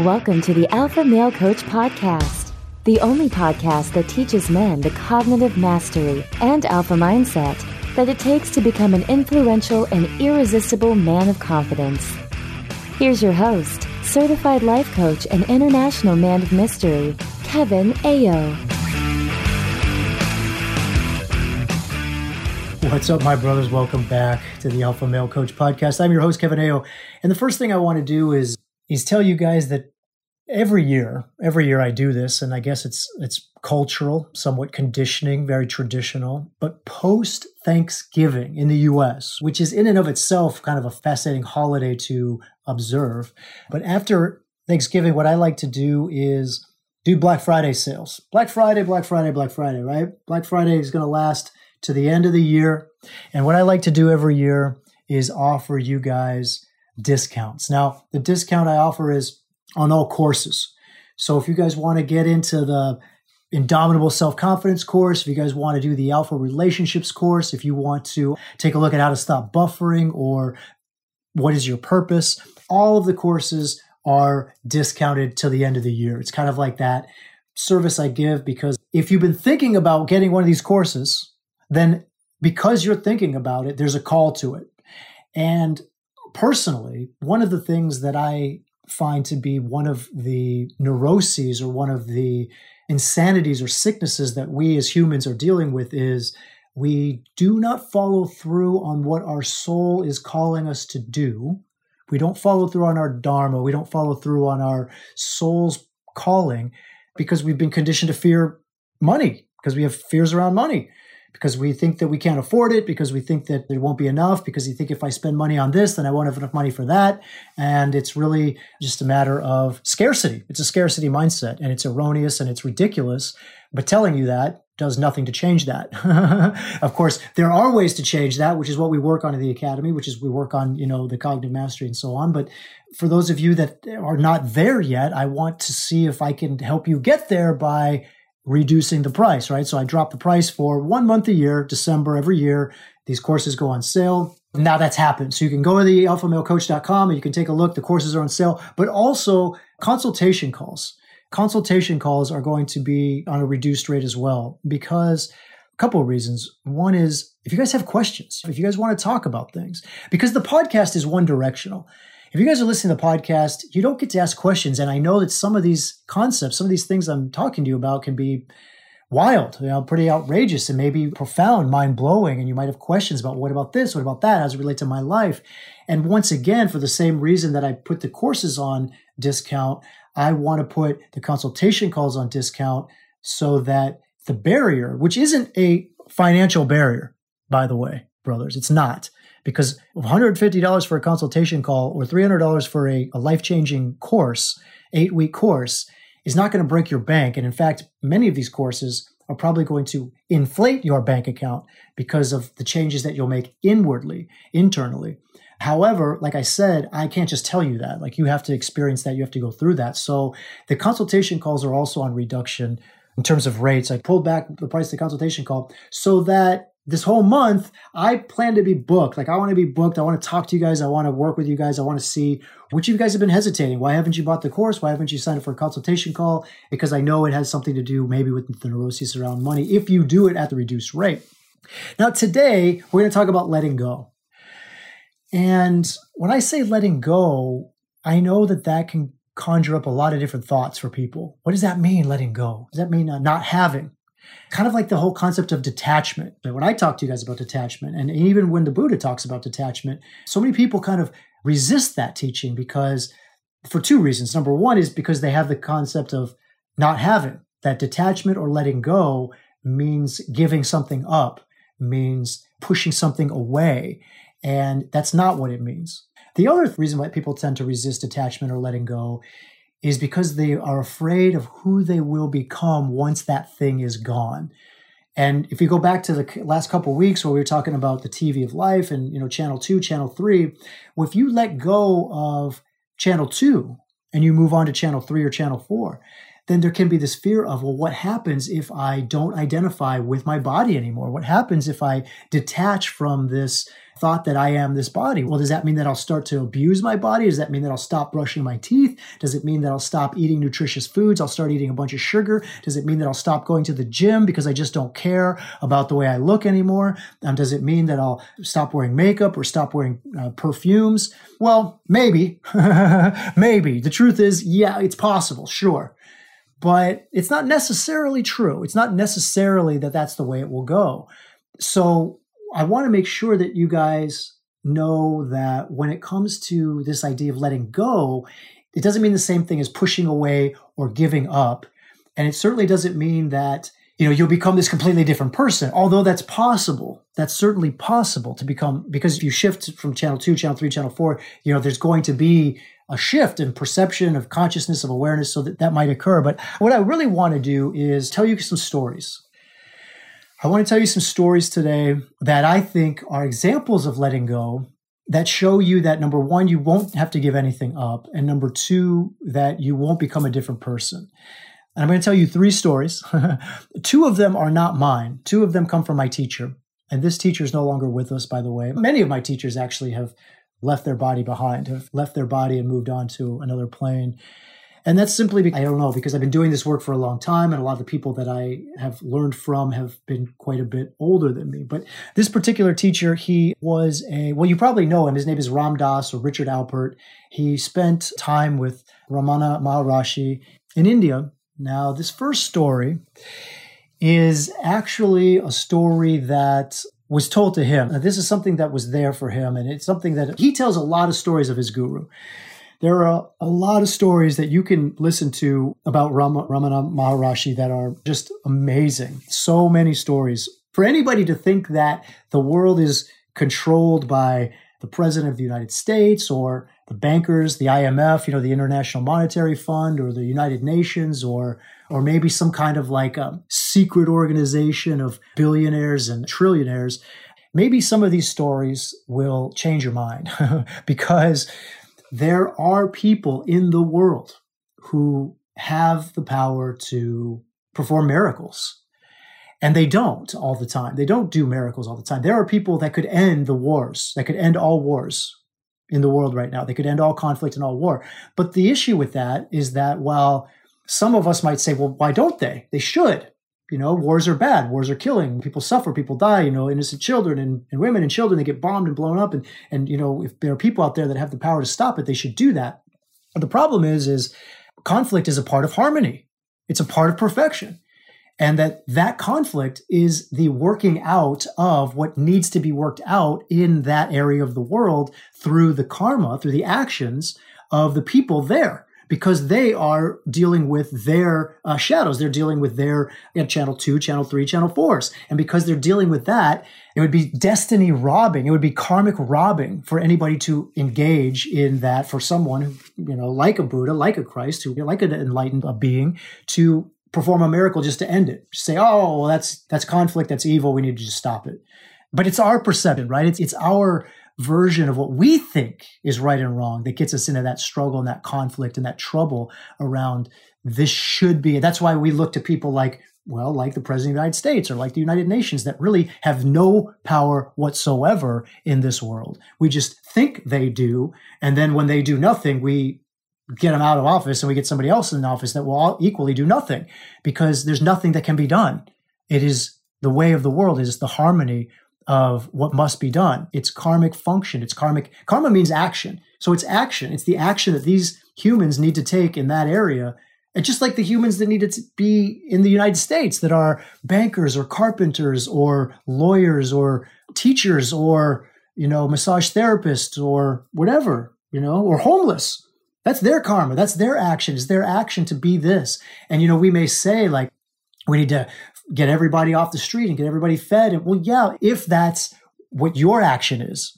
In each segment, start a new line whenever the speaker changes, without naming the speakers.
Welcome to the Alpha Male Coach Podcast, the only podcast that teaches men the cognitive mastery and alpha mindset that it takes to become an influential and irresistible man of confidence. Here's your host, certified life coach and international man of mystery, Kevin Aillaud.
What's up, my brothers? Welcome back to the Alpha Male Coach Podcast. I'm your host, Kevin Aillaud. And the first thing I want to do is is tell you guys that every year, every year I do this, and I guess it's it's cultural, somewhat conditioning, very traditional. But post Thanksgiving in the US, which is in and of itself kind of a fascinating holiday to observe. But after Thanksgiving, what I like to do is do Black Friday sales. Black Friday, Black Friday, Black Friday, right? Black Friday is going to last to the end of the year. And what I like to do every year is offer you guys discounts. Now, the discount I offer is on all courses. So if you guys want to get into the Indomitable Self Confidence course, if you guys want to do the Alpha Relationships course, if you want to take a look at how to stop buffering or what is your purpose, all of the courses are discounted till the end of the year. It's kind of like that service I give because if you've been thinking about getting one of these courses, then because you're thinking about it, there's a call to it. And personally, one of the things that I find to be one of the neuroses or one of the insanities or sicknesses that we as humans are dealing with is we do not follow through on what our soul is calling us to do. We don't follow through on our dharma. We don't follow through on our soul's calling because we've been conditioned to fear money, because we have fears around money because we think that we can't afford it, because we think that there won't be enough, because you think if I spend money on this, then I won't have enough money for that. And it's really just a matter of scarcity. It's a scarcity mindset and it's erroneous and it's ridiculous. But telling you that does nothing to change that. of course, there are ways to change that, which is what we work on in the academy, which is we work on, you know, the cognitive mastery and so on. But for those of you that are not there yet, I want to see if I can help you get there by reducing the price, right? So I drop the price for one month a year, December every year. These courses go on sale. Now that's happened. So you can go to the alphamalecoach.com and you can take a look. The courses are on sale, but also consultation calls. Consultation calls are going to be on a reduced rate as well because a couple of reasons. One is if you guys have questions, if you guys want to talk about things, because the podcast is one directional if you guys are listening to the podcast, you don't get to ask questions. And I know that some of these concepts, some of these things I'm talking to you about can be wild, you know, pretty outrageous and maybe profound, mind blowing. And you might have questions about what about this? What about that? How does it relate to my life? And once again, for the same reason that I put the courses on discount, I want to put the consultation calls on discount so that the barrier, which isn't a financial barrier, by the way, brothers, it's not because $150 for a consultation call or $300 for a, a life changing course, eight week course, is not going to break your bank. And in fact, many of these courses are probably going to inflate your bank account because of the changes that you'll make inwardly, internally. However, like I said, I can't just tell you that. Like you have to experience that, you have to go through that. So the consultation calls are also on reduction in terms of rates. I pulled back the price of the consultation call so that this whole month, I plan to be booked. Like, I want to be booked. I want to talk to you guys. I want to work with you guys. I want to see which of you guys have been hesitating. Why haven't you bought the course? Why haven't you signed up for a consultation call? Because I know it has something to do maybe with the neuroses around money if you do it at the reduced rate. Now, today, we're going to talk about letting go. And when I say letting go, I know that that can conjure up a lot of different thoughts for people. What does that mean, letting go? Does that mean not having? Kind of like the whole concept of detachment. When I talk to you guys about detachment, and even when the Buddha talks about detachment, so many people kind of resist that teaching because for two reasons. Number one is because they have the concept of not having that detachment or letting go means giving something up, means pushing something away. And that's not what it means. The other reason why people tend to resist detachment or letting go is because they are afraid of who they will become once that thing is gone. And if you go back to the last couple weeks where we were talking about the TV of life and you know channel 2, channel 3, well if you let go of channel 2 and you move on to channel 3 or channel 4, then there can be this fear of, well, what happens if I don't identify with my body anymore? What happens if I detach from this thought that I am this body. Well, does that mean that I'll start to abuse my body? Does that mean that I'll stop brushing my teeth? Does it mean that I'll stop eating nutritious foods? I'll start eating a bunch of sugar? Does it mean that I'll stop going to the gym because I just don't care about the way I look anymore? Um, does it mean that I'll stop wearing makeup or stop wearing uh, perfumes? Well, maybe. maybe. The truth is, yeah, it's possible, sure but it's not necessarily true. It's not necessarily that that's the way it will go. So I want to make sure that you guys know that when it comes to this idea of letting go, it doesn't mean the same thing as pushing away or giving up. And it certainly doesn't mean that you know you'll become this completely different person although that's possible. That's certainly possible to become because if you shift from channel 2 channel 3 channel 4 you know there's going to be a shift in perception of consciousness of awareness so that that might occur. But what i really want to do is tell you some stories i want to tell you some stories today that i think are examples of letting go that show you that number one you won't have to give anything up and number two that you won't become a different person. And i'm going to tell you three stories. Two of them are not mine. Two of them come from my teacher and this teacher is no longer with us by the way. Many of my teachers actually have left their body behind, have left their body and moved on to another plane. And that's simply, because, I don't know, because I've been doing this work for a long time, and a lot of the people that I have learned from have been quite a bit older than me. But this particular teacher, he was a, well, you probably know him. His name is Ram Dass or Richard Alpert. He spent time with Ramana Maharishi in India. Now, this first story is actually a story that was told to him. Now, this is something that was there for him, and it's something that he tells a lot of stories of his guru. There are a lot of stories that you can listen to about Ram- Ramana Maharishi that are just amazing. So many stories. For anybody to think that the world is controlled by the president of the United States or the bankers, the IMF, you know, the International Monetary Fund or the United Nations or or maybe some kind of like a secret organization of billionaires and trillionaires. Maybe some of these stories will change your mind because there are people in the world who have the power to perform miracles and they don't all the time. They don't do miracles all the time. There are people that could end the wars, that could end all wars in the world right now. They could end all conflict and all war. But the issue with that is that while some of us might say, well, why don't they? They should. You know, wars are bad. Wars are killing. People suffer. People die. You know, innocent children and, and women and children, they get bombed and blown up. And, and, you know, if there are people out there that have the power to stop it, they should do that. But the problem is, is conflict is a part of harmony. It's a part of perfection and that that conflict is the working out of what needs to be worked out in that area of the world through the karma through the actions of the people there because they are dealing with their uh, shadows they're dealing with their you know, channel 2 channel 3 channel 4s and because they're dealing with that it would be destiny robbing it would be karmic robbing for anybody to engage in that for someone who you know like a buddha like a christ who like an enlightened being to perform a miracle just to end it. Say, oh, well, that's that's conflict, that's evil. We need to just stop it. But it's our perception, right? It's it's our version of what we think is right and wrong that gets us into that struggle and that conflict and that trouble around this should be. That's why we look to people like, well, like the President of the United States or like the United Nations that really have no power whatsoever in this world. We just think they do. And then when they do nothing, we get them out of office and we get somebody else in office that will all equally do nothing because there's nothing that can be done. It is the way of the world is the harmony of what must be done. It's karmic function. It's karmic. Karma means action. So it's action. It's the action that these humans need to take in that area. And just like the humans that need to be in the United States that are bankers or carpenters or lawyers or teachers or, you know, massage therapists or whatever, you know, or homeless that's their karma. That's their action. It's their action to be this. And, you know, we may say, like, we need to get everybody off the street and get everybody fed. And, well, yeah, if that's what your action is.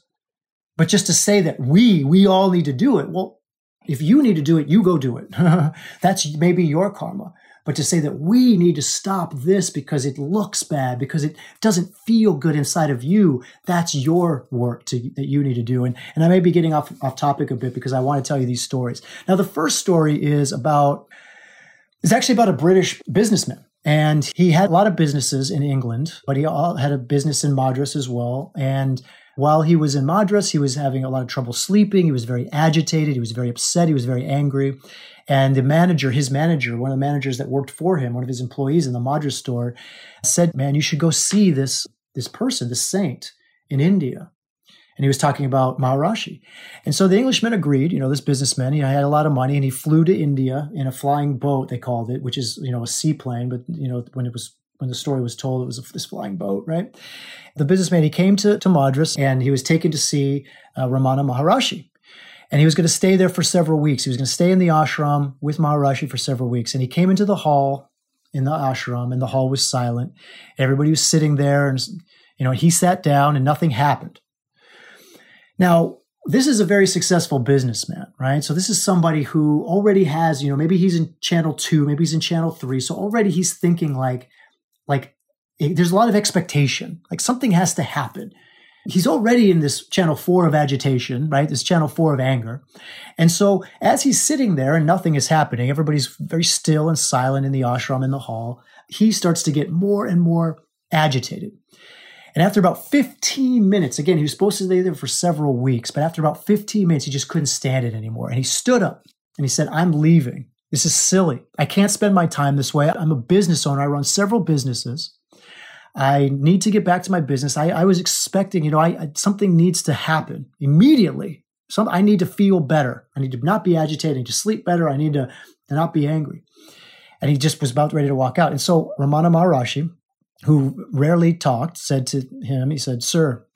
But just to say that we, we all need to do it. Well, if you need to do it, you go do it. that's maybe your karma. But to say that we need to stop this because it looks bad, because it doesn't feel good inside of you, that's your work to, that you need to do. And, and I may be getting off, off topic a bit because I want to tell you these stories. Now, the first story is about, is actually about a British businessman. And he had a lot of businesses in England, but he had a business in Madras as well. And while he was in Madras, he was having a lot of trouble sleeping. He was very agitated. He was very upset. He was very angry. And the manager, his manager, one of the managers that worked for him, one of his employees in the Madras store, said, Man, you should go see this, this person, this saint in India. And he was talking about Maharishi. And so the Englishman agreed, you know, this businessman, he had a lot of money and he flew to India in a flying boat, they called it, which is, you know, a seaplane, but, you know, when it was when the story was told, it was this flying boat, right? The businessman, he came to, to Madras and he was taken to see uh, Ramana Maharishi. And he was going to stay there for several weeks. He was going to stay in the ashram with Maharishi for several weeks. And he came into the hall in the ashram, and the hall was silent. Everybody was sitting there, and you know, he sat down, and nothing happened. Now, this is a very successful businessman, right? So this is somebody who already has, you know, maybe he's in channel two, maybe he's in channel three. So already he's thinking like, like it, there's a lot of expectation, like something has to happen. He's already in this channel four of agitation, right? This channel four of anger. And so as he's sitting there and nothing is happening, everybody's very still and silent in the ashram in the hall. He starts to get more and more agitated. And after about 15 minutes, again, he was supposed to stay there for several weeks, but after about 15 minutes, he just couldn't stand it anymore. And he stood up and he said, I'm leaving. This is silly. I can't spend my time this way. I'm a business owner. I run several businesses. I need to get back to my business. I, I was expecting, you know, I, I, something needs to happen immediately. Some, I need to feel better. I need to not be agitated. I need to sleep better. I need to, to not be angry. And he just was about ready to walk out. And so Ramana Maharishi, who rarely talked, said to him, he said, Sir,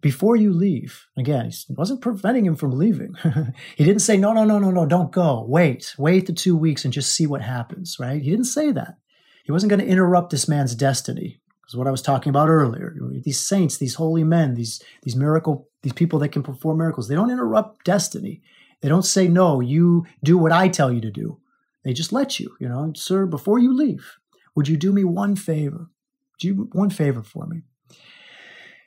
before you leave, again, he wasn't preventing him from leaving. he didn't say, No, no, no, no, no, don't go. Wait, wait the two weeks and just see what happens, right? He didn't say that. He wasn't going to interrupt this man's destiny. Because what I was talking about earlier. These saints, these holy men, these, these miracle, these people that can perform miracles, they don't interrupt destiny. They don't say, No, you do what I tell you to do. They just let you, you know, sir, before you leave, would you do me one favor? Do you one favor for me?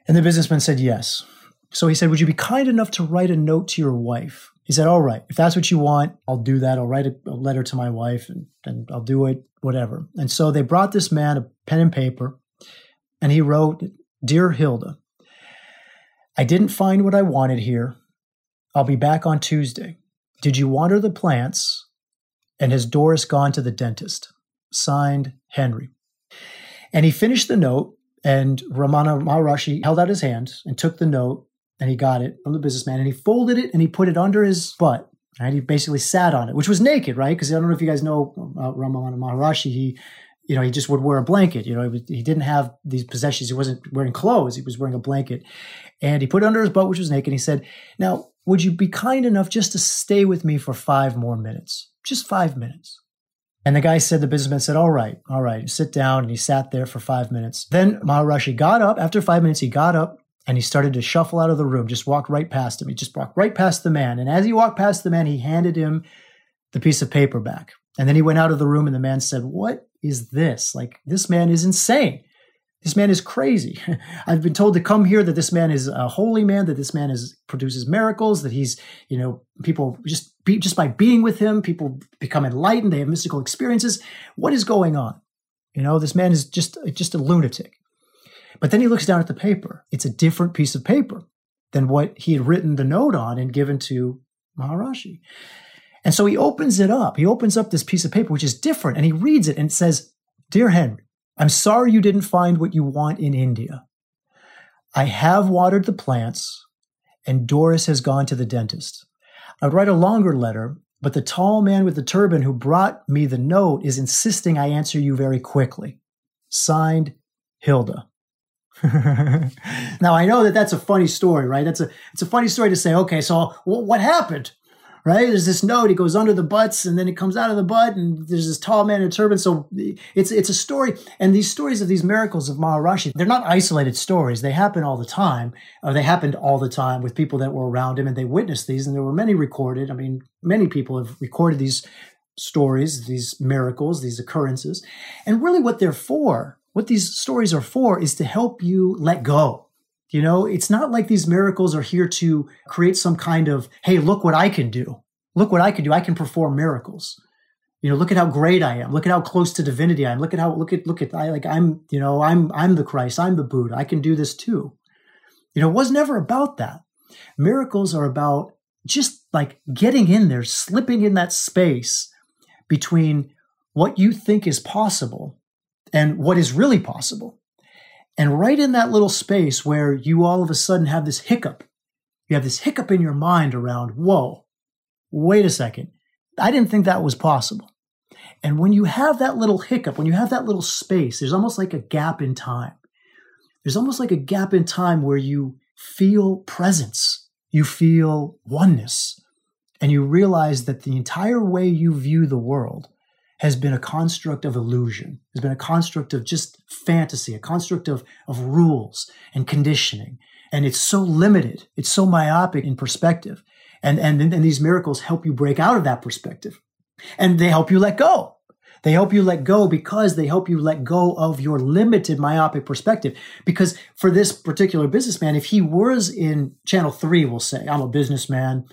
And the businessman said yes. So he said, Would you be kind enough to write a note to your wife? He said, All right, if that's what you want, I'll do that. I'll write a, a letter to my wife and, and I'll do it, whatever. And so they brought this man a pen and paper and he wrote, Dear Hilda, I didn't find what I wanted here. I'll be back on Tuesday. Did you water the plants? And has Doris gone to the dentist? Signed, Henry. And he finished the note, and Ramana Maharishi held out his hand and took the note, and he got it from the businessman, and he folded it and he put it under his butt. Right? He basically sat on it, which was naked, right? Because I don't know if you guys know uh, Ramana Maharishi. He, you know, he just would wear a blanket. You know, he, didn't have these possessions. He wasn't wearing clothes. He was wearing a blanket, and he put it under his butt, which was naked. And he said, "Now, would you be kind enough just to stay with me for five more minutes? Just five minutes." And the guy said, the businessman said, all right, all right, sit down. And he sat there for five minutes. Then Maharishi got up. After five minutes, he got up and he started to shuffle out of the room, just walked right past him. He just walked right past the man. And as he walked past the man, he handed him the piece of paper back. And then he went out of the room and the man said, What is this? Like, this man is insane. This man is crazy. I've been told to come here that this man is a holy man, that this man is produces miracles, that he's, you know, people just be, just by being with him, people become enlightened, they have mystical experiences. What is going on? You know, this man is just just a lunatic. But then he looks down at the paper. It's a different piece of paper than what he had written the note on and given to Maharishi. And so he opens it up. He opens up this piece of paper, which is different, and he reads it and it says, Dear Henry, I'm sorry you didn't find what you want in India. I have watered the plants, and Doris has gone to the dentist. I'd write a longer letter, but the tall man with the turban who brought me the note is insisting I answer you very quickly. Signed, Hilda. now I know that that's a funny story, right? That's a it's a funny story to say. Okay, so what happened? Right? There's this note, It goes under the butts and then it comes out of the butt and there's this tall man in a turban. So it's, it's a story. And these stories of these miracles of Maharishi, they're not isolated stories. They happen all the time, or they happened all the time with people that were around him and they witnessed these. And there were many recorded. I mean, many people have recorded these stories, these miracles, these occurrences. And really what they're for, what these stories are for is to help you let go you know, it's not like these miracles are here to create some kind of, hey, look what I can do. Look what I can do. I can perform miracles. You know, look at how great I am. Look at how close to divinity I am. Look at how look at look at I like I'm, you know, I'm I'm the Christ. I'm the Buddha. I can do this too. You know, it was never about that. Miracles are about just like getting in there, slipping in that space between what you think is possible and what is really possible. And right in that little space where you all of a sudden have this hiccup, you have this hiccup in your mind around, whoa, wait a second. I didn't think that was possible. And when you have that little hiccup, when you have that little space, there's almost like a gap in time. There's almost like a gap in time where you feel presence, you feel oneness, and you realize that the entire way you view the world has been a construct of illusion, has been a construct of just fantasy, a construct of, of rules and conditioning. And it's so limited, it's so myopic in perspective. And, and, and these miracles help you break out of that perspective. And they help you let go. They help you let go because they help you let go of your limited myopic perspective. Because for this particular businessman, if he was in channel three, we'll say, I'm a businessman,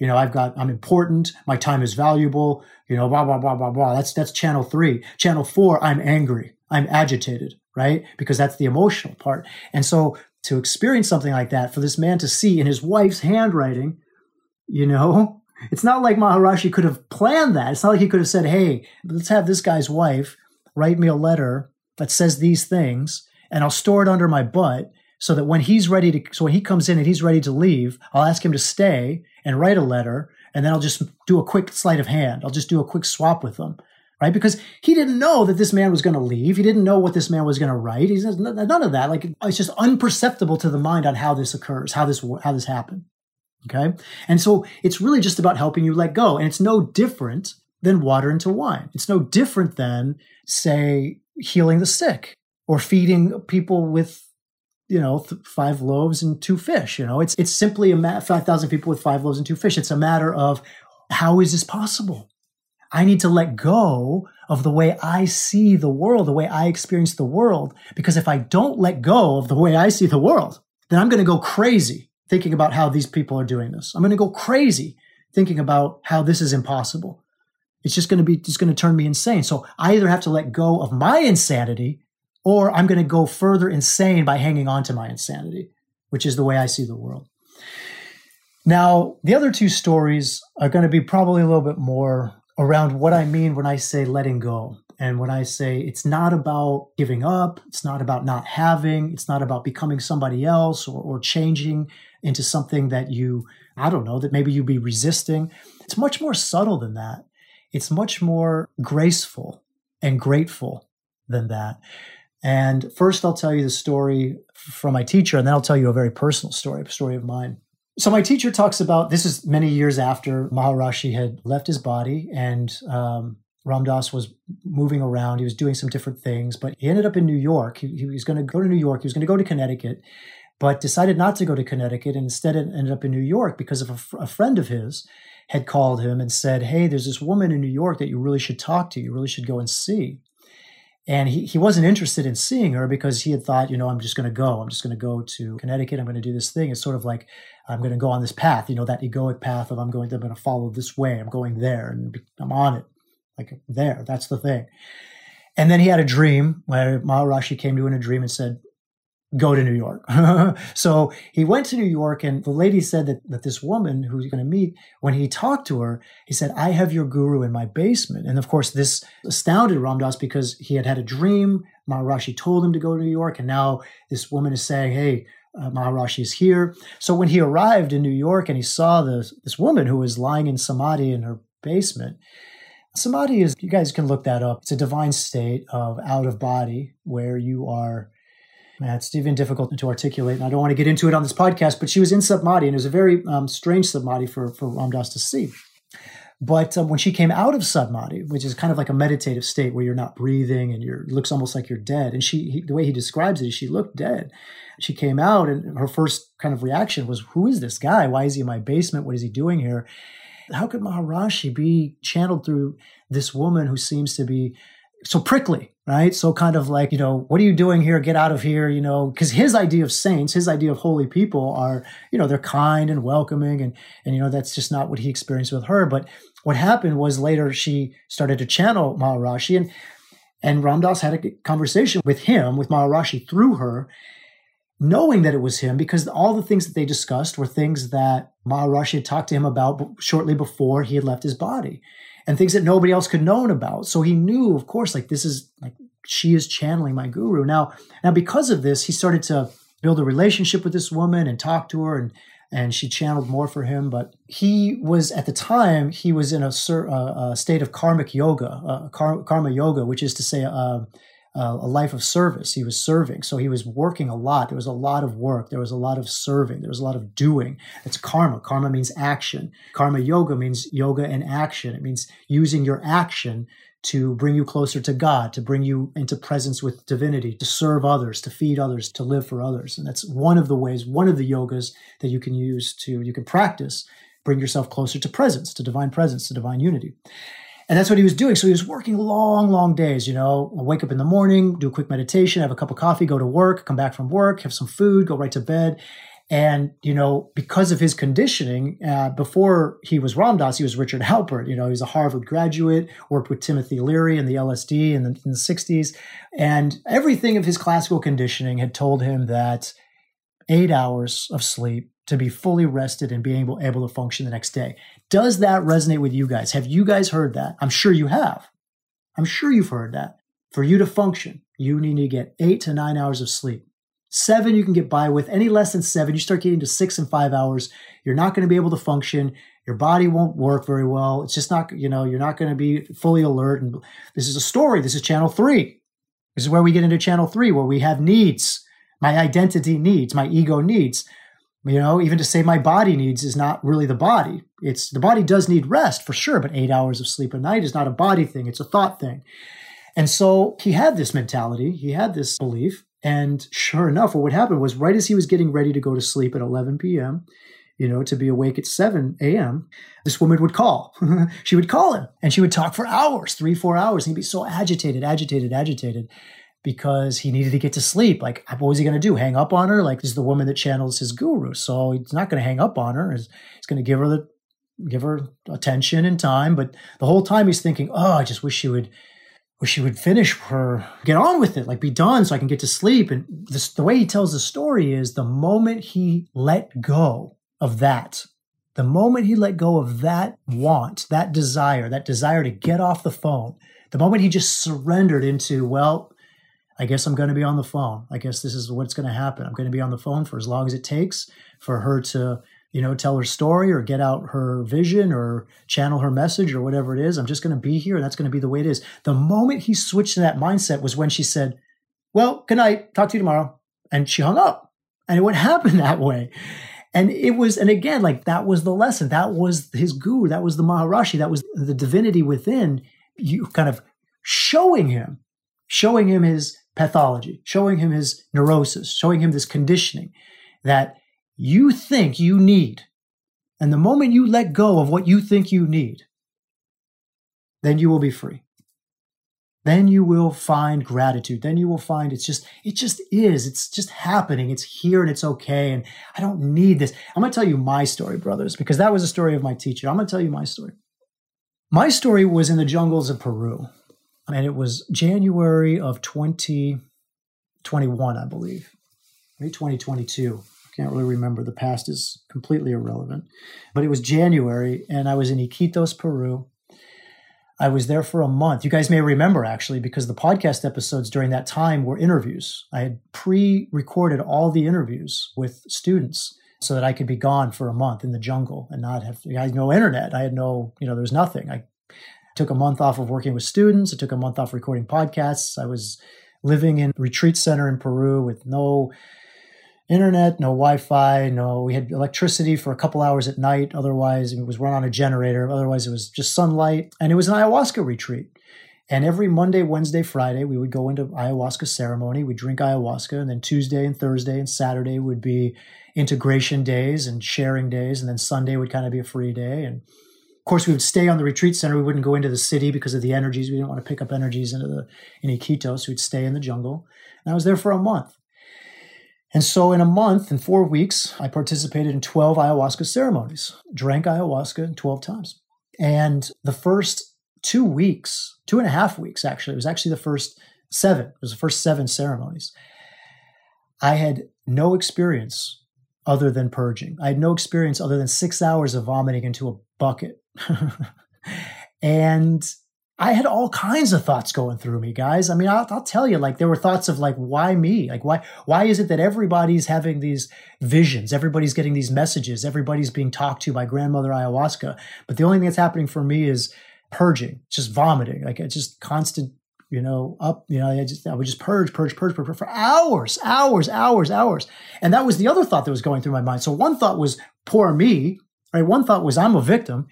you know, I've got, I'm important. My time is valuable. You know, blah, blah, blah, blah, blah. That's, that's channel three. Channel four, I'm angry. I'm agitated, right? Because that's the emotional part. And so to experience something like that, for this man to see in his wife's handwriting, you know, it's not like Maharishi could have planned that. It's not like he could have said, Hey, let's have this guy's wife write me a letter that says these things and I'll store it under my butt so that when he's ready to, so when he comes in and he's ready to leave, I'll ask him to stay and write a letter, and then I'll just do a quick sleight of hand. I'll just do a quick swap with them, right? Because he didn't know that this man was going to leave. He didn't know what this man was going to write. He says none of that. Like it's just unperceptible to the mind on how this occurs, how this how this happened. Okay, and so it's really just about helping you let go, and it's no different than water into wine. It's no different than say healing the sick or feeding people with you know, th- five loaves and two fish. You know, it's it's simply a ma- five thousand people with five loaves and two fish. It's a matter of how is this possible? I need to let go of the way I see the world, the way I experience the world, because if I don't let go of the way I see the world, then I'm going to go crazy thinking about how these people are doing this. I'm going to go crazy thinking about how this is impossible. It's just going to be, just going to turn me insane. So I either have to let go of my insanity or I'm going to go further insane by hanging on to my insanity, which is the way I see the world. Now, the other two stories are going to be probably a little bit more around what I mean when I say letting go. And when I say it's not about giving up, it's not about not having, it's not about becoming somebody else or, or changing into something that you, I don't know, that maybe you'd be resisting. It's much more subtle than that. It's much more graceful and grateful than that. And first, I'll tell you the story from my teacher, and then I'll tell you a very personal story, a story of mine. So, my teacher talks about this is many years after Maharishi had left his body, and um, Ram Dass was moving around. He was doing some different things, but he ended up in New York. He, he was going to go to New York. He was going to go to Connecticut, but decided not to go to Connecticut and instead ended up in New York because of a, a friend of his had called him and said, Hey, there's this woman in New York that you really should talk to. You really should go and see. And he, he wasn't interested in seeing her because he had thought, you know, I'm just going to go. I'm just going to go to Connecticut. I'm going to do this thing. It's sort of like I'm going to go on this path, you know, that egoic path of I'm going to, I'm going to follow this way. I'm going there and I'm on it. Like there, that's the thing. And then he had a dream where Maharishi came to him in a dream and said, go to New York. so he went to New York, and the lady said that, that this woman who he's going to meet, when he talked to her, he said, I have your guru in my basement. And of course, this astounded Ram Dass because he had had a dream. Maharishi told him to go to New York, and now this woman is saying, Hey, uh, Maharishi is here. So when he arrived in New York and he saw this, this woman who was lying in samadhi in her basement, samadhi is, you guys can look that up. It's a divine state of out of body where you are Man, it's even difficult to articulate, and I don't want to get into it on this podcast. But she was in samadhi, and it was a very um, strange samadhi for for Ram Dass to see. But um, when she came out of samadhi, which is kind of like a meditative state where you're not breathing and you're looks almost like you're dead, and she he, the way he describes it is she looked dead. She came out, and her first kind of reaction was, "Who is this guy? Why is he in my basement? What is he doing here?" How could Maharishi be channeled through this woman who seems to be so prickly, right? So kind of like, you know, what are you doing here? Get out of here, you know, because his idea of saints, his idea of holy people are, you know, they're kind and welcoming and and you know, that's just not what he experienced with her. But what happened was later she started to channel Maharashi and and Ram Dass had a conversation with him, with Maharashi through her, knowing that it was him because all the things that they discussed were things that Maharashi had talked to him about shortly before he had left his body and things that nobody else could known about. So he knew, of course, like this is like she is channeling my guru. Now, now because of this, he started to build a relationship with this woman and talk to her and and she channeled more for him. But he was at the time he was in a, a state of karmic yoga, uh, karma yoga, which is to say, uh, uh, a life of service. He was serving. So he was working a lot. There was a lot of work. There was a lot of serving. There was a lot of doing. It's karma. Karma means action. Karma yoga means yoga and action. It means using your action to bring you closer to God, to bring you into presence with divinity, to serve others, to feed others, to live for others. And that's one of the ways, one of the yogas that you can use to, you can practice, bring yourself closer to presence, to divine presence, to divine unity. And that's what he was doing. So he was working long, long days, you know, wake up in the morning, do a quick meditation, have a cup of coffee, go to work, come back from work, have some food, go right to bed. And, you know, because of his conditioning, uh, before he was Ram Dass, he was Richard Alpert. You know, he was a Harvard graduate, worked with Timothy Leary and the LSD in the, in the 60s. And everything of his classical conditioning had told him that eight hours of sleep to be fully rested and being able, able to function the next day. Does that resonate with you guys? Have you guys heard that? I'm sure you have. I'm sure you've heard that. For you to function, you need to get eight to nine hours of sleep. Seven, you can get by with. Any less than seven, you start getting to six and five hours. You're not going to be able to function. Your body won't work very well. It's just not, you know, you're not going to be fully alert. And this is a story. This is channel three. This is where we get into channel three, where we have needs. My identity needs, my ego needs. You know, even to say my body needs is not really the body. It's the body does need rest for sure, but eight hours of sleep a night is not a body thing, it's a thought thing. And so he had this mentality, he had this belief. And sure enough, what would happen was right as he was getting ready to go to sleep at 11 p.m., you know, to be awake at 7 a.m., this woman would call. she would call him and she would talk for hours, three, four hours. And he'd be so agitated, agitated, agitated because he needed to get to sleep. Like, ah, what was he going to do? Hang up on her? Like, this is the woman that channels his guru. So he's not going to hang up on her. He's, he's going to give her the, give her attention and time. But the whole time he's thinking, oh, I just wish she would, wish she would finish her, get on with it, like be done so I can get to sleep. And this, the way he tells the story is the moment he let go of that, the moment he let go of that want, that desire, that desire to get off the phone, the moment he just surrendered into, well, I guess I'm going to be on the phone. I guess this is what's going to happen. I'm going to be on the phone for as long as it takes for her to, you know, tell her story or get out her vision or channel her message or whatever it is. I'm just going to be here and that's going to be the way it is. The moment he switched to that mindset was when she said, Well, good night. Talk to you tomorrow. And she hung up. And it would happen that way. And it was, and again, like that was the lesson. That was his guru. That was the Maharashi. That was the divinity within you kind of showing him, showing him his pathology, showing him his neurosis, showing him this conditioning that you think you need. And the moment you let go of what you think you need, then you will be free. Then you will find gratitude. Then you will find it's just, it just is. It's just happening. It's here and it's okay. And I don't need this. I'm going to tell you my story, brothers, because that was a story of my teacher. I'm going to tell you my story. My story was in the jungles of Peru and it was January of 2021, I believe, maybe 2022. I can't really remember. The past is completely irrelevant. But it was January, and I was in Iquitos, Peru. I was there for a month. You guys may remember actually, because the podcast episodes during that time were interviews. I had pre recorded all the interviews with students so that I could be gone for a month in the jungle and not have, I had no internet. I had no, you know, there was nothing. I took a month off of working with students. I took a month off recording podcasts. I was living in retreat center in Peru with no internet, no Wi-Fi, no. We had electricity for a couple hours at night. Otherwise, it was run on a generator. Otherwise, it was just sunlight, and it was an ayahuasca retreat. And every Monday, Wednesday, Friday, we would go into ayahuasca ceremony. We'd drink ayahuasca, and then Tuesday and Thursday and Saturday would be integration days and sharing days, and then Sunday would kind of be a free day. And Of course, we would stay on the retreat center. We wouldn't go into the city because of the energies. We didn't want to pick up energies into the in Iquitos. So we'd stay in the jungle. And I was there for a month. And so, in a month, in four weeks, I participated in 12 ayahuasca ceremonies, drank ayahuasca 12 times. And the first two weeks, two and a half weeks actually, it was actually the first seven, it was the first seven ceremonies. I had no experience other than purging. I had no experience other than six hours of vomiting into a bucket. and I had all kinds of thoughts going through me, guys. I mean, I'll, I'll, tell you, like there were thoughts of like, why me? Like, why, why is it that everybody's having these visions? Everybody's getting these messages. Everybody's being talked to by grandmother ayahuasca. But the only thing that's happening for me is purging, just vomiting. Like it's just constant, you know, up, you know, I just, I would just purge, purge, purge, purge, purge for hours, hours, hours, hours. And that was the other thought that was going through my mind. So one thought was poor me, right? One thought was I'm a victim.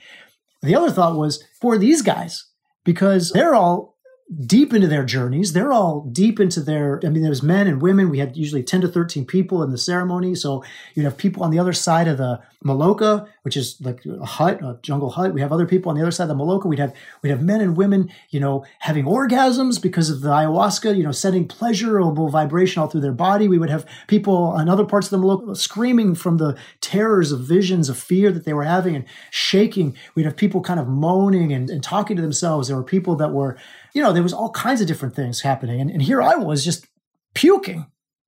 The other thought was for these guys because they're all deep into their journeys. They're all deep into their, I mean, there's men and women. We had usually 10 to 13 people in the ceremony. So you'd have people on the other side of the Maloka, which is like a hut, a jungle hut. We have other people on the other side of the Maloka. We'd have, we'd have men and women, you know, having orgasms because of the ayahuasca, you know, sending pleasurable vibration all through their body. We would have people on other parts of the Maloka screaming from the terrors of visions of fear that they were having and shaking. We'd have people kind of moaning and, and talking to themselves. There were people that were, you know, there was all kinds of different things happening. And, and here I was just puking,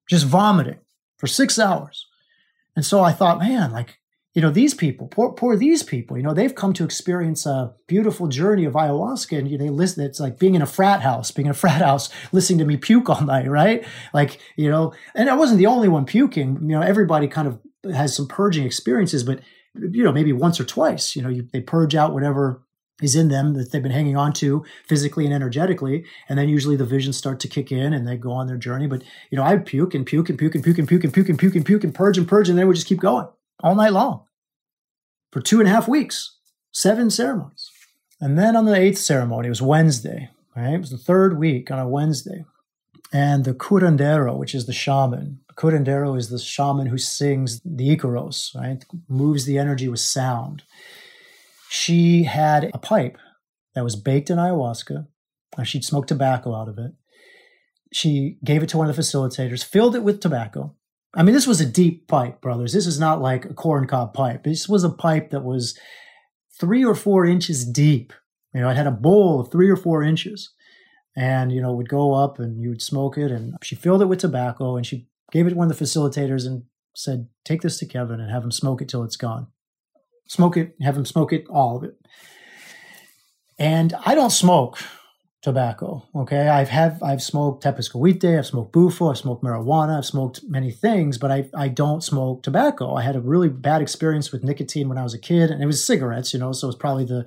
just vomiting for six hours. And so I thought, man, like, you know, these people, poor, poor these people, you know, they've come to experience a beautiful journey of ayahuasca and you know, they listen, it's like being in a frat house, being in a frat house, listening to me puke all night, right? Like, you know, and I wasn't the only one puking, you know, everybody kind of has some purging experiences, but, you know, maybe once or twice, you know, you, they purge out whatever is in them that they've been hanging on to physically and energetically. And then usually the visions start to kick in and they go on their journey. But, you know, I would puke and puke and puke and puke and puke and puke and puke and puke and purge and purge. And then we just keep going all night long for two and a half weeks, seven ceremonies. And then on the eighth ceremony, it was Wednesday, right? It was the third week on a Wednesday. And the curandero, which is the shaman, curandero is the shaman who sings the Icaros, right? Moves the energy with sound she had a pipe that was baked in ayahuasca. She'd smoked tobacco out of it. She gave it to one of the facilitators, filled it with tobacco. I mean, this was a deep pipe, brothers. This is not like a corncob pipe. This was a pipe that was three or four inches deep. You know, it had a bowl of three or four inches and, you know, would go up and you would smoke it. And she filled it with tobacco and she gave it to one of the facilitators and said, take this to Kevin and have him smoke it till it's gone smoke it, have him smoke it, all of it. And I don't smoke tobacco. Okay, I've have I've smoked tepezcohuite, I've smoked bufo, I've smoked marijuana, I've smoked many things, but I I don't smoke tobacco. I had a really bad experience with nicotine when I was a kid, and it was cigarettes, you know, so it's probably the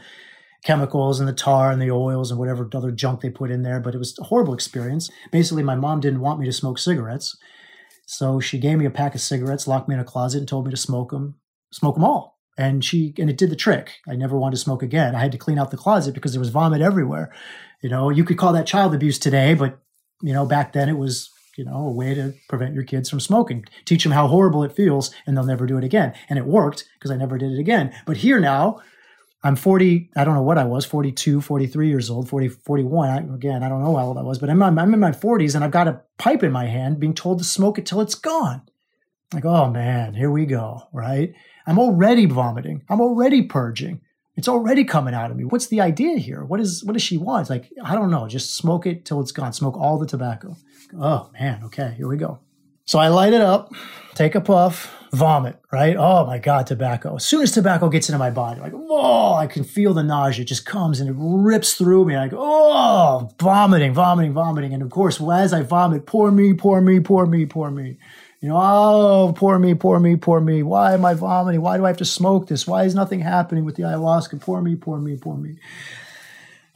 chemicals and the tar and the oils and whatever other junk they put in there. But it was a horrible experience. Basically, my mom didn't want me to smoke cigarettes, so she gave me a pack of cigarettes, locked me in a closet, and told me to smoke them, smoke them all and she and it did the trick. I never wanted to smoke again. I had to clean out the closet because there was vomit everywhere. You know you could call that child abuse today but you know back then it was you know a way to prevent your kids from smoking. Teach them how horrible it feels and they'll never do it again. And it worked because i never did it again. But here now i'm 40 i don't know what i was 42 43 years old 40 41 I, again i don't know how old i was but I'm, I'm in my 40s and i've got a pipe in my hand being told to smoke it till it's gone like oh man here we go right I'm already vomiting. I'm already purging. It's already coming out of me. What's the idea here? What is what does she want? It's like, I don't know. Just smoke it till it's gone. Smoke all the tobacco. Oh man, okay, here we go. So I light it up, take a puff, vomit, right? Oh my God, tobacco. As soon as tobacco gets into my body, like, oh, I can feel the nausea. It just comes and it rips through me. Like, oh, vomiting, vomiting, vomiting. And of course, as I vomit, poor me, poor me, poor me, poor me. You know, oh, poor me, poor me, poor me. Why am I vomiting? Why do I have to smoke this? Why is nothing happening with the ayahuasca? Poor me, poor me, poor me.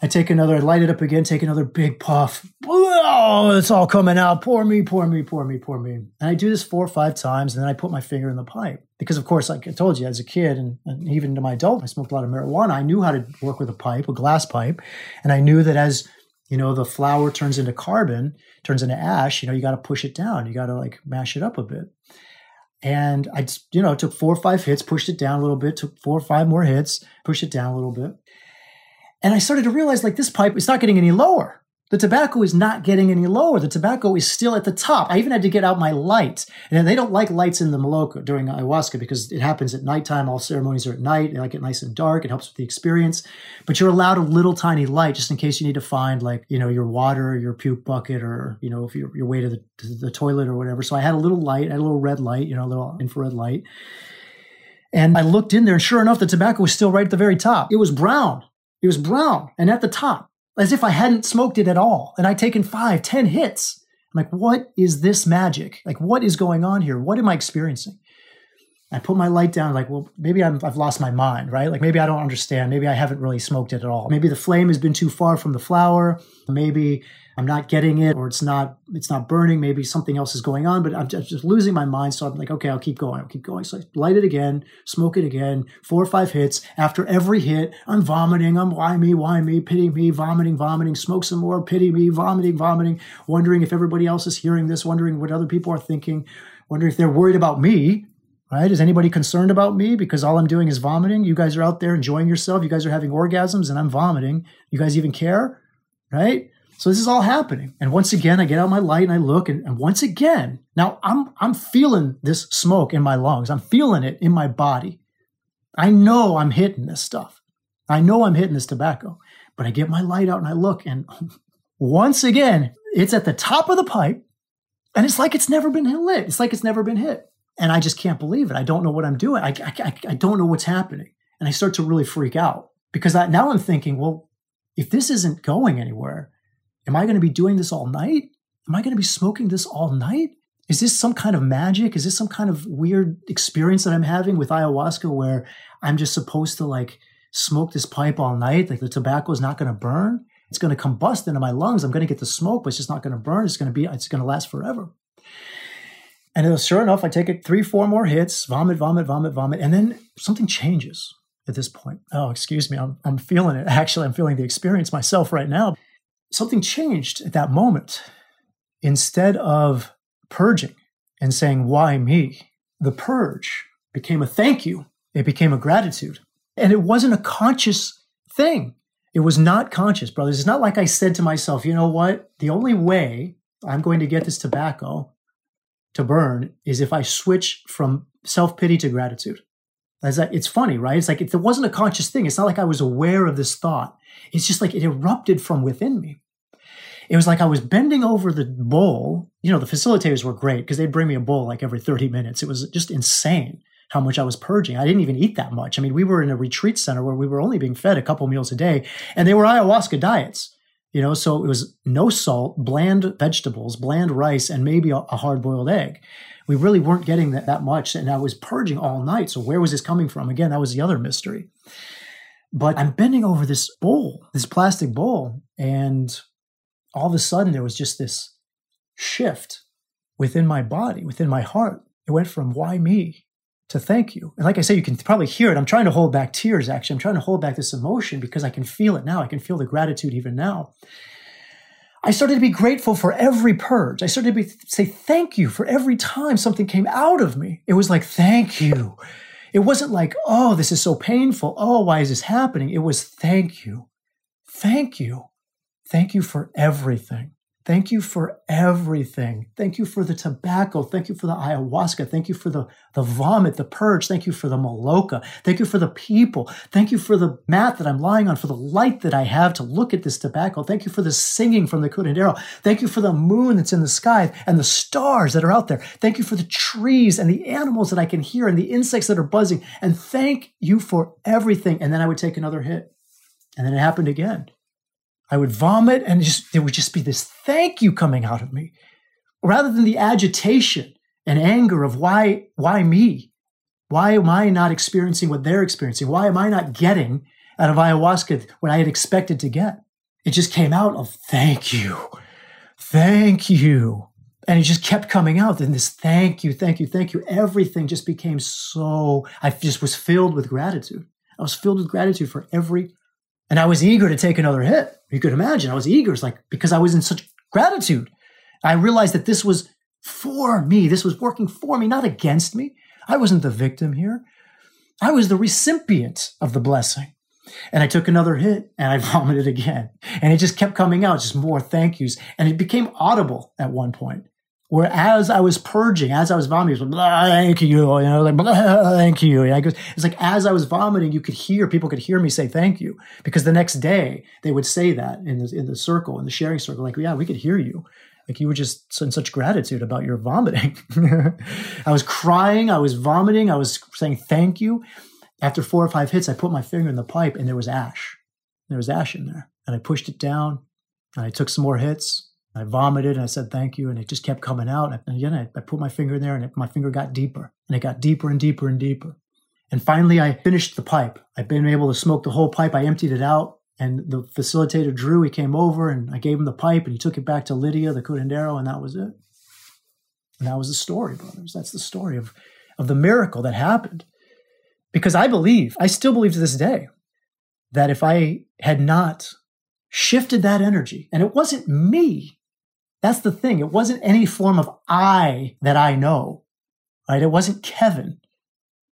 I take another, I light it up again, take another big puff. Oh, it's all coming out. Poor me, poor me, poor me, poor me. And I do this four or five times, and then I put my finger in the pipe. Because, of course, like I told you, as a kid and, and even to my adult, I smoked a lot of marijuana. I knew how to work with a pipe, a glass pipe. And I knew that as you know the flower turns into carbon turns into ash you know you got to push it down you got to like mash it up a bit And I, you know, took four or five hits, pushed it down a little bit, took four or five more hits, pushed it down a little bit. And I started to realize like this pipe is not getting any lower. The tobacco is not getting any lower. The tobacco is still at the top. I even had to get out my light. And they don't like lights in the Maloka during ayahuasca because it happens at nighttime. All ceremonies are at night. They like it nice and dark. It helps with the experience. But you're allowed a little tiny light just in case you need to find like, you know, your water, your puke bucket, or, you know, if you're your way to the, to the toilet or whatever. So I had a little light, I had a little red light, you know, a little infrared light. And I looked in there and sure enough, the tobacco was still right at the very top. It was brown. It was brown and at the top as if I hadn't smoked it at all. And I'd taken five, ten hits. I'm like, what is this magic? Like, what is going on here? What am I experiencing? I put my light down, like, well, maybe i have lost my mind, right? Like, maybe I don't understand. Maybe I haven't really smoked it at all. Maybe the flame has been too far from the flower. Maybe I'm not getting it or it's not it's not burning. Maybe something else is going on, but I'm just, losing my mind. So I'm like, okay, I'll keep going. I'll keep going. So I light it again, smoke it again, four or five hits. After every hit, I'm vomiting. I'm why me, why me, pity me, vomiting, vomiting, smoke some more, pity me, vomiting, vomiting, wondering if everybody else is hearing this, wondering what other people are thinking, wondering if they're worried about me. Right? Is anybody concerned about me because all I'm doing is vomiting? You guys are out there enjoying yourself. You guys are having orgasms and I'm vomiting. You guys even care? Right? So this is all happening. And once again, I get out my light and I look and, and, once again, now I'm I'm feeling this smoke in my lungs. I'm feeling it in my body. I know I'm hitting this stuff. I know I'm hitting this tobacco. But I get my light out and I look and once again, it's at the top of the pipe and it's like it's never been lit. It's like it's never been hit. And I just can't believe it. I don't know what I'm doing. I, I, I don't know what's happening. And I start to really freak out because I, now I'm thinking, well, if this isn't going anywhere, Am I going to be doing this all night? Am I going to be smoking this all night? Is this some kind of magic? Is this some kind of weird experience that I'm having with ayahuasca where I'm just supposed to like smoke this pipe all night? Like the tobacco is not going to burn. It's going to combust into my lungs. I'm going to get the smoke, but it's just not going to burn. It's going to be, it's going to last forever. And sure enough, I take it three, four more hits, vomit, vomit, vomit, vomit. And then something changes at this point. Oh, excuse me. I'm, I'm feeling it. Actually, I'm feeling the experience myself right now something changed at that moment. Instead of purging and saying, Why me? The purge became a thank you, it became a gratitude. And it wasn't a conscious thing. It was not conscious, brothers. It's not like I said to myself, you know what? The only way I'm going to get this tobacco to burn is if I switch from self pity to gratitude. That, it's funny, right? It's like it wasn't a conscious thing, it's not like I was aware of this thought. It's just like it erupted from within me. It was like I was bending over the bowl. You know, the facilitators were great because they'd bring me a bowl like every 30 minutes. It was just insane how much I was purging. I didn't even eat that much. I mean, we were in a retreat center where we were only being fed a couple meals a day, and they were ayahuasca diets. You know, so it was no salt, bland vegetables, bland rice, and maybe a hard boiled egg we really weren't getting that, that much. And I was purging all night. So where was this coming from? Again, that was the other mystery. But I'm bending over this bowl, this plastic bowl, and all of a sudden there was just this shift within my body, within my heart. It went from why me to thank you. And like I say, you can probably hear it. I'm trying to hold back tears, actually. I'm trying to hold back this emotion because I can feel it now. I can feel the gratitude even now. I started to be grateful for every purge. I started to be, say thank you for every time something came out of me. It was like, thank you. It wasn't like, oh, this is so painful. Oh, why is this happening? It was thank you. Thank you. Thank you for everything. Thank you for everything. Thank you for the tobacco. Thank you for the ayahuasca. Thank you for the, the vomit, the purge. Thank you for the maloka. Thank you for the people. Thank you for the mat that I'm lying on, for the light that I have to look at this tobacco. Thank you for the singing from the curandero. Thank you for the moon that's in the sky and the stars that are out there. Thank you for the trees and the animals that I can hear and the insects that are buzzing. And thank you for everything. And then I would take another hit. And then it happened again. I would vomit and just there would just be this thank you coming out of me rather than the agitation and anger of why why me? Why am I not experiencing what they're experiencing? Why am I not getting out of ayahuasca what I had expected to get? It just came out of thank you. Thank you. And it just kept coming out. And this thank you, thank you, thank you. Everything just became so, I just was filled with gratitude. I was filled with gratitude for every and I was eager to take another hit. You could imagine. I was eager. It's like because I was in such gratitude. I realized that this was for me. This was working for me, not against me. I wasn't the victim here. I was the recipient of the blessing. And I took another hit and I vomited again. And it just kept coming out, just more thank yous. And it became audible at one point. Where as I was purging, as I was vomiting, was like, ah, thank you, you know, like, ah, thank you. And I go, it's like as I was vomiting, you could hear, people could hear me say thank you. Because the next day they would say that in the, in the circle, in the sharing circle, like, yeah, we could hear you. Like you were just in such gratitude about your vomiting. I was crying, I was vomiting, I was saying thank you. After four or five hits, I put my finger in the pipe and there was ash. There was ash in there. And I pushed it down and I took some more hits. I vomited and I said thank you. And it just kept coming out. And again, I, I put my finger in there and it, my finger got deeper and it got deeper and deeper and deeper. And finally, I finished the pipe. I've been able to smoke the whole pipe. I emptied it out. And the facilitator, Drew, he came over and I gave him the pipe and he took it back to Lydia, the curandero, and that was it. And that was the story, brothers. That's the story of, of the miracle that happened. Because I believe, I still believe to this day, that if I had not shifted that energy, and it wasn't me, that's the thing. It wasn't any form of I that I know, right? It wasn't Kevin.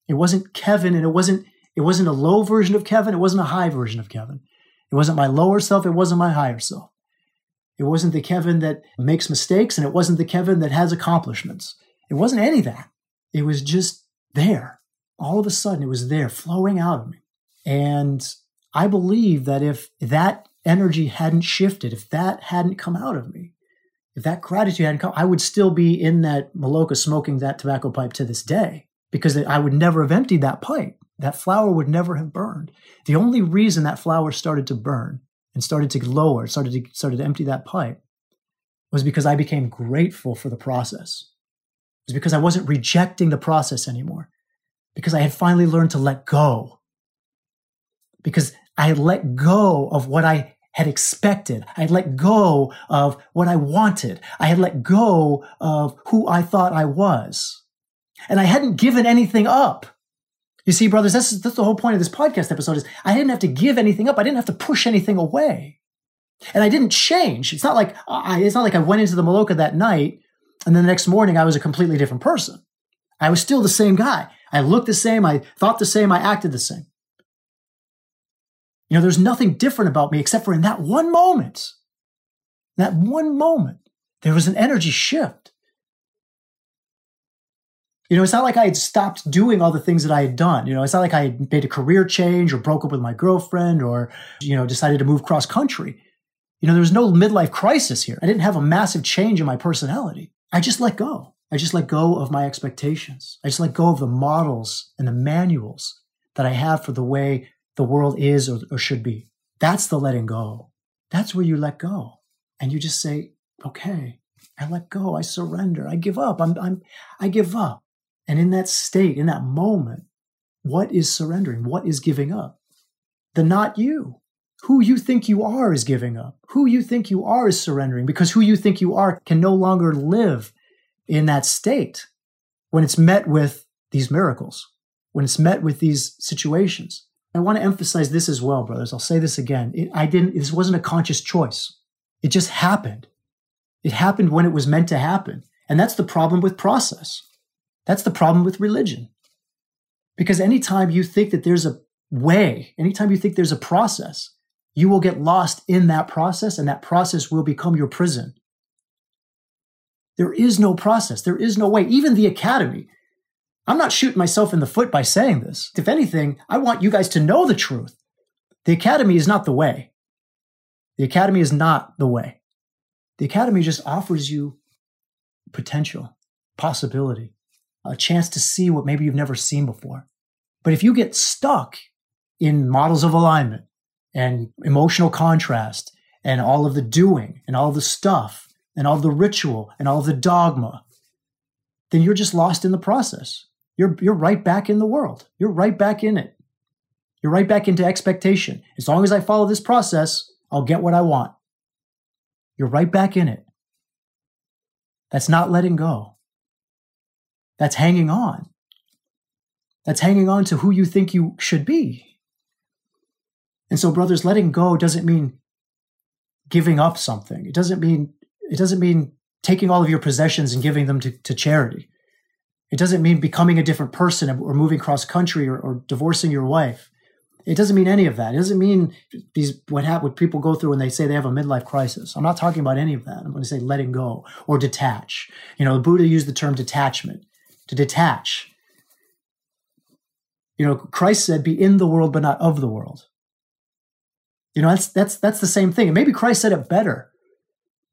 It wasn't Kevin, and it wasn't it wasn't a low version of Kevin. It wasn't a high version of Kevin. It wasn't my lower self. It wasn't my higher self. It wasn't the Kevin that makes mistakes, and it wasn't the Kevin that has accomplishments. It wasn't any of that. It was just there. All of a sudden, it was there flowing out of me. And I believe that if that energy hadn't shifted, if that hadn't come out of me, if that gratitude hadn't come, I would still be in that Maloka smoking that tobacco pipe to this day because I would never have emptied that pipe. That flower would never have burned. The only reason that flower started to burn and started to lower, started to started to empty that pipe, was because I became grateful for the process. It was because I wasn't rejecting the process anymore. Because I had finally learned to let go. Because I had let go of what I had expected. I had let go of what I wanted. I had let go of who I thought I was. And I hadn't given anything up. You see, brothers, that's, that's the whole point of this podcast episode is I didn't have to give anything up. I didn't have to push anything away. And I didn't change. It's not like I, it's not like I went into the Maloka that night and then the next morning I was a completely different person. I was still the same guy. I looked the same. I thought the same. I acted the same. You know, there's nothing different about me except for in that one moment, that one moment, there was an energy shift. You know, it's not like I had stopped doing all the things that I had done. You know, it's not like I had made a career change or broke up with my girlfriend or, you know, decided to move cross country. You know, there was no midlife crisis here. I didn't have a massive change in my personality. I just let go. I just let go of my expectations. I just let go of the models and the manuals that I have for the way the world is or, or should be. That's the letting go. That's where you let go. And you just say, okay, I let go. I surrender. I give up. I'm, I'm, I give up. And in that state, in that moment, what is surrendering? What is giving up? The not you. Who you think you are is giving up. Who you think you are is surrendering because who you think you are can no longer live in that state when it's met with these miracles, when it's met with these situations. I want to emphasize this as well, brothers. I'll say this again. It, I didn't, this wasn't a conscious choice. It just happened. It happened when it was meant to happen. And that's the problem with process. That's the problem with religion. Because anytime you think that there's a way, anytime you think there's a process, you will get lost in that process and that process will become your prison. There is no process. There is no way. Even the academy. I'm not shooting myself in the foot by saying this. If anything, I want you guys to know the truth. The academy is not the way. The academy is not the way. The academy just offers you potential, possibility a chance to see what maybe you've never seen before. But if you get stuck in models of alignment and emotional contrast and all of the doing and all of the stuff and all the ritual and all of the dogma, then you're just lost in the process. You're, you're right back in the world. You're right back in it. You're right back into expectation. As long as I follow this process, I'll get what I want. You're right back in it. That's not letting go. That's hanging on. That's hanging on to who you think you should be. And so, brothers, letting go doesn't mean giving up something. It doesn't mean it doesn't mean taking all of your possessions and giving them to, to charity. It doesn't mean becoming a different person or moving cross country or, or divorcing your wife. It doesn't mean any of that. It doesn't mean these what happen, what people go through when they say they have a midlife crisis. I'm not talking about any of that. I'm going to say letting go or detach. You know, the Buddha used the term detachment to detach. You know, Christ said, "Be in the world, but not of the world." You know, that's that's that's the same thing. And maybe Christ said it better,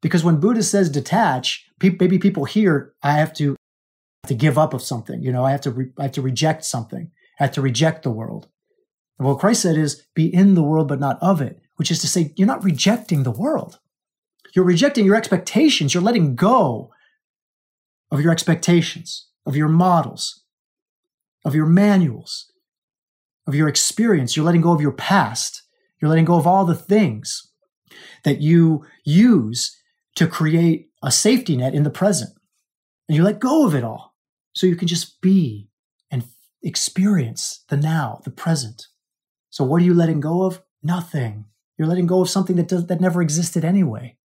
because when Buddha says detach, maybe people hear, "I have to to give up of something." You know, I have to re- I have to reject something. I have to reject the world. And what Christ said is, "Be in the world, but not of it," which is to say, you're not rejecting the world. You're rejecting your expectations. You're letting go of your expectations, of your models, of your manuals, of your experience. You're letting go of your past. You're letting go of all the things that you use to create a safety net in the present. And you let go of it all so you can just be and experience the now, the present. So what are you letting go of? Nothing. You're letting go of something that does, that never existed anyway,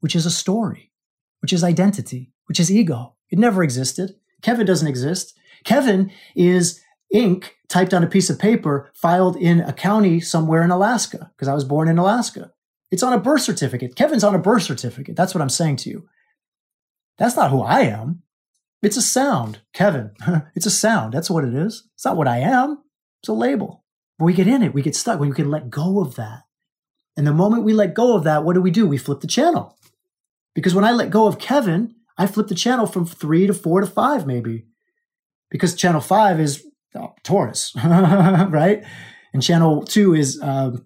which is a story, which is identity, which is ego. It never existed. Kevin doesn't exist. Kevin is ink typed on a piece of paper filed in a county somewhere in Alaska because I was born in Alaska. It's on a birth certificate. Kevin's on a birth certificate. That's what I'm saying to you. That's not who I am. It's a sound, Kevin. it's a sound. That's what it is. It's not what I am. It's a label. But we get in it. We get stuck. When we can let go of that. And the moment we let go of that, what do we do? We flip the channel. Because when I let go of Kevin, I flip the channel from three to four to five, maybe. Because channel five is oh, Taurus, right? And channel two is uh,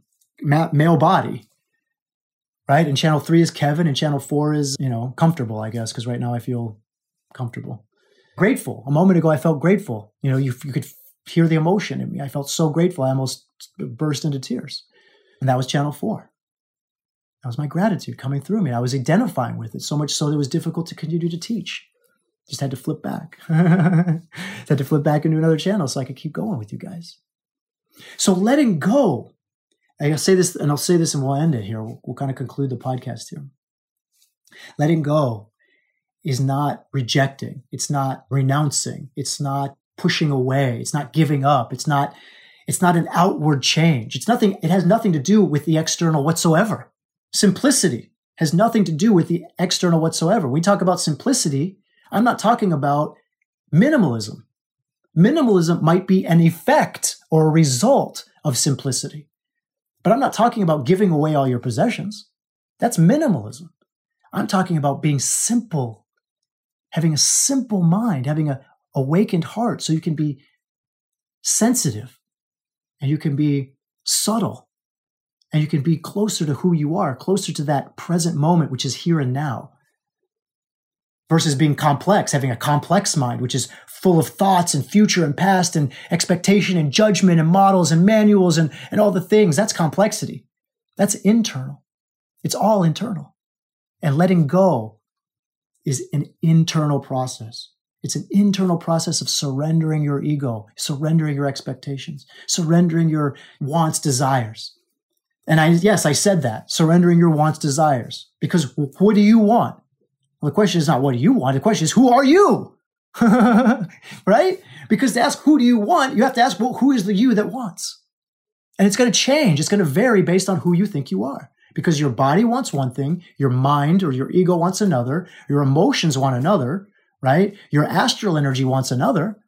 male body, right? And channel three is Kevin, and channel four is, you know, comfortable, I guess, because right now I feel comfortable. Grateful. A moment ago, I felt grateful. You know, you, you could hear the emotion in me. I felt so grateful, I almost burst into tears. And that was channel four. That was my gratitude coming through me. I was identifying with it so much so that it was difficult to continue to teach. Just had to flip back. had to flip back into another channel so I could keep going with you guys. So letting go. I'll say this and I'll say this and we'll end it here. We'll, we'll kind of conclude the podcast here. Letting go is not rejecting. It's not renouncing. It's not pushing away. It's not giving up. It's not, it's not an outward change. It's nothing, it has nothing to do with the external whatsoever. Simplicity has nothing to do with the external whatsoever. We talk about simplicity I'm not talking about minimalism. Minimalism might be an effect or a result of simplicity. But I'm not talking about giving away all your possessions. That's minimalism. I'm talking about being simple, having a simple mind, having a awakened heart so you can be sensitive and you can be subtle and you can be closer to who you are, closer to that present moment, which is here and now versus being complex, having a complex mind, which is full of thoughts and future and past and expectation and judgment and models and manuals and, and all the things. That's complexity. That's internal. It's all internal. And letting go is an internal process. It's an internal process of surrendering your ego, surrendering your expectations, surrendering your wants, desires. And I, yes, I said that, surrendering your wants, desires. Because what do you want? Well, the question is not what do you want? The question is who are you? right? Because to ask who do you want, you have to ask, well, who is the you that wants? And it's going to change. It's going to vary based on who you think you are. Because your body wants one thing, your mind or your ego wants another, your emotions want another, right? Your astral energy wants another.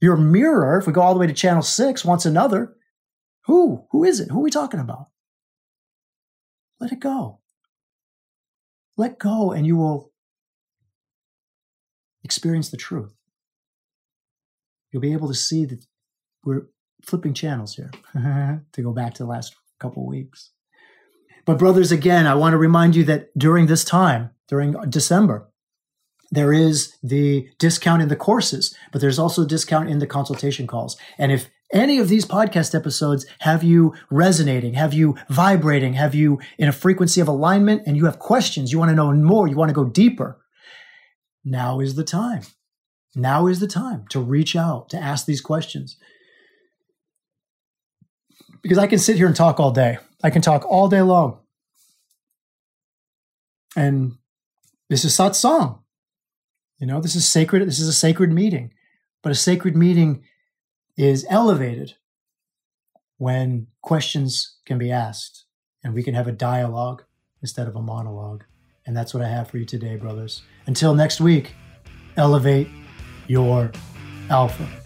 Your mirror, if we go all the way to channel six, wants another. Who? Who is it? Who are we talking about? Let it go. Let go and you will experience the truth. You'll be able to see that we're flipping channels here to go back to the last couple weeks. But, brothers, again, I want to remind you that during this time, during December, there is the discount in the courses, but there's also discount in the consultation calls. And if any of these podcast episodes have you resonating, have you vibrating, have you in a frequency of alignment, and you have questions, you want to know more, you want to go deeper, now is the time. Now is the time to reach out, to ask these questions. Because I can sit here and talk all day. I can talk all day long. And this is satsang. You know, this is sacred. This is a sacred meeting, but a sacred meeting is elevated when questions can be asked and we can have a dialogue instead of a monologue. And that's what I have for you today, brothers. Until next week, elevate your alpha.